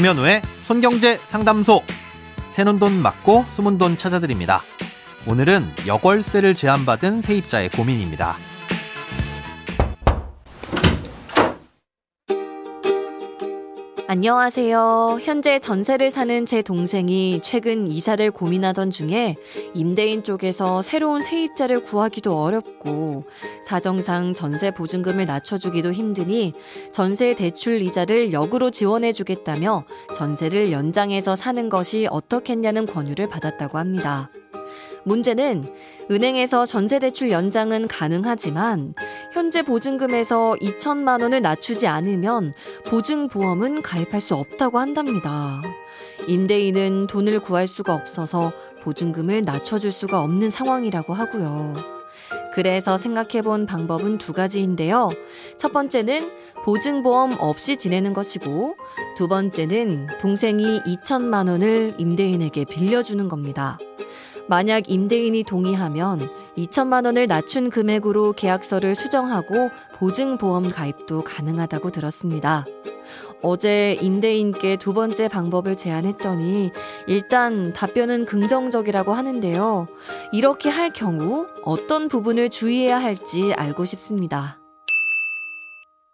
김현우의 손경제 상담소. 새는 돈 맞고 숨은 돈 찾아드립니다. 오늘은 여월세를 제한받은 세입자의 고민입니다. 안녕하세요. 현재 전세를 사는 제 동생이 최근 이사를 고민하던 중에 임대인 쪽에서 새로운 세입자를 구하기도 어렵고 사정상 전세 보증금을 낮춰주기도 힘드니 전세 대출 이자를 역으로 지원해주겠다며 전세를 연장해서 사는 것이 어떻겠냐는 권유를 받았다고 합니다. 문제는 은행에서 전세대출 연장은 가능하지만 현재 보증금에서 2천만 원을 낮추지 않으면 보증보험은 가입할 수 없다고 한답니다. 임대인은 돈을 구할 수가 없어서 보증금을 낮춰줄 수가 없는 상황이라고 하고요. 그래서 생각해 본 방법은 두 가지인데요. 첫 번째는 보증보험 없이 지내는 것이고, 두 번째는 동생이 2천만 원을 임대인에게 빌려주는 겁니다. 만약 임대인이 동의하면 2천만 원을 낮춘 금액으로 계약서를 수정하고 보증보험 가입도 가능하다고 들었습니다. 어제 임대인께 두 번째 방법을 제안했더니 일단 답변은 긍정적이라고 하는데요. 이렇게 할 경우 어떤 부분을 주의해야 할지 알고 싶습니다.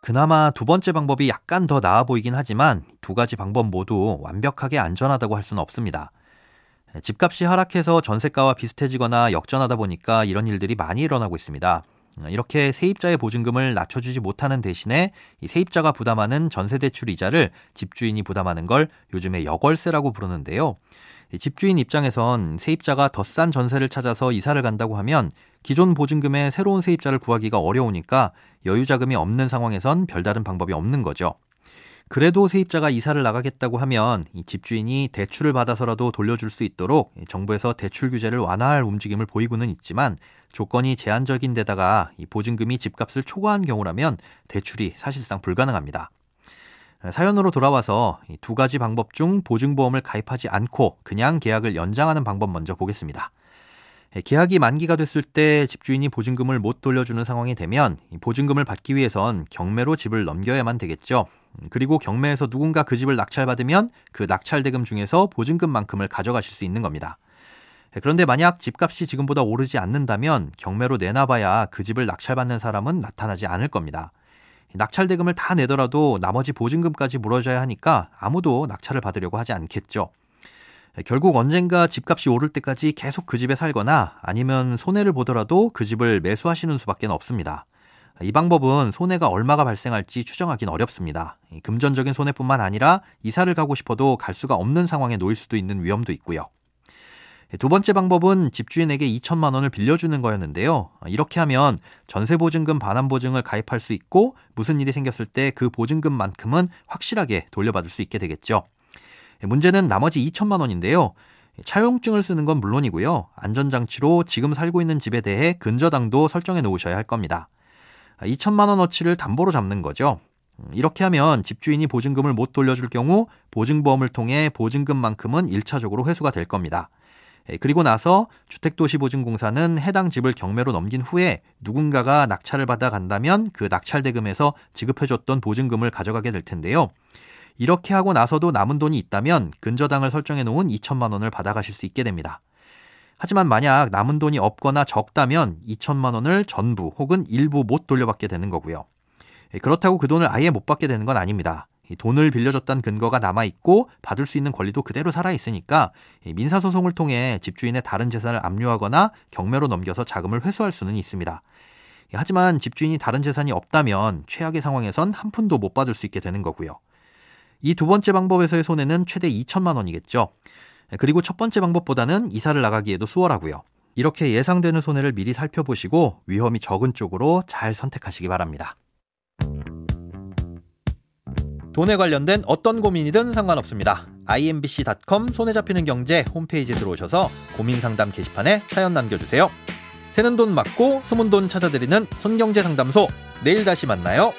그나마 두 번째 방법이 약간 더 나아 보이긴 하지만 두 가지 방법 모두 완벽하게 안전하다고 할 수는 없습니다. 집값이 하락해서 전세가와 비슷해지거나 역전하다 보니까 이런 일들이 많이 일어나고 있습니다. 이렇게 세입자의 보증금을 낮춰주지 못하는 대신에 세입자가 부담하는 전세대출 이자를 집주인이 부담하는 걸 요즘에 여월세라고 부르는데요. 집주인 입장에선 세입자가 더 싼 전세를 찾아서 이사를 간다고 하면 기존 보증금에 새로운 세입자를 구하기가 어려우니까 여유 자금이 없는 상황에선 별다른 방법이 없는 거죠. 그래도 세입자가 이사를 나가겠다고 하면 이 집주인이 대출을 받아서라도 돌려줄 수 있도록 정부에서 대출 규제를 완화할 움직임을 보이고는 있지만 조건이 제한적인 데다가 이 보증금이 집값을 초과한 경우라면 대출이 사실상 불가능합니다. 사연으로 돌아와서 두 가지 방법 중 보증보험을 가입하지 않고 그냥 계약을 연장하는 방법 먼저 보겠습니다. 계약이 만기가 됐을 때 집주인이 보증금을 못 돌려주는 상황이 되면 보증금을 받기 위해선 경매로 집을 넘겨야만 되겠죠. 그리고 경매에서 누군가 그 집을 낙찰받으면 그 낙찰대금 중에서 보증금만큼을 가져가실 수 있는 겁니다. 그런데 만약 집값이 지금보다 오르지 않는다면 경매로 내놔봐야 그 집을 낙찰받는 사람은 나타나지 않을 겁니다. 낙찰대금을 다 내더라도 나머지 보증금까지 물어줘야 하니까 아무도 낙찰을 받으려고 하지 않겠죠. 결국 언젠가 집값이 오를 때까지 계속 그 집에 살거나 아니면 손해를 보더라도 그 집을 매수하시는 수밖에 없습니다. 이 방법은 손해가 얼마가 발생할지 추정하기는 어렵습니다. 금전적인 손해뿐만 아니라 이사를 가고 싶어도 갈 수가 없는 상황에 놓일 수도 있는 위험도 있고요. 두 번째 방법은 집주인에게 2천만 원을 빌려주는 거였는데요. 이렇게 하면 전세보증금 반환보증을 가입할 수 있고 무슨 일이 생겼을 때 그 보증금만큼은 확실하게 돌려받을 수 있게 되겠죠. 문제는 나머지 2천만 원인데요. 차용증을 쓰는 건 물론이고요. 안전장치로 지금 살고 있는 집에 대해 근저당도 설정해 놓으셔야 할 겁니다. 2천만 원어치를 담보로 잡는 거죠. 이렇게 하면 집주인이 보증금을 못 돌려줄 경우 보증보험을 통해 보증금만큼은 1차적으로 회수가 될 겁니다. 그리고 나서 주택도시보증공사는 해당 집을 경매로 넘긴 후에 누군가가 낙찰을 받아 간다면 그 낙찰 대금에서 지급해줬던 보증금을 가져가게 될 텐데요. 이렇게 하고 나서도 남은 돈이 있다면 근저당을 설정해 놓은 2천만 원을 받아가실 수 있게 됩니다. 하지만 만약 남은 돈이 없거나 적다면 2천만 원을 전부 혹은 일부 못 돌려받게 되는 거고요. 예, 그렇다고 그 돈을 아예 못 받게 되는 건 아닙니다. 돈을 빌려줬다는 근거가 남아있고 받을 수 있는 권리도 그대로 살아있으니까 민사소송을 통해 집주인의 다른 재산을 압류하거나 경매로 넘겨서 자금을 회수할 수는 있습니다. 예, 하지만 집주인이 다른 재산이 없다면 최악의 상황에선 한 푼도 못 받을 수 있게 되는 거고요. 이 두 번째 방법에서의 손해는 최대 2천만 원이겠죠. 그리고 첫 번째 방법보다는 이사를 나가기에도 수월하고요. 이렇게 예상되는 손해를 미리 살펴보시고 위험이 적은 쪽으로 잘 선택하시기 바랍니다. 돈에 관련된 어떤 고민이든 상관없습니다. imbc.com 손에 잡히는 경제 홈페이지에 들어오셔서 고민 상담 게시판에 사연 남겨주세요. 새는 돈 맞고 숨은 돈 찾아드리는 손경제 상담소 내일 다시 만나요.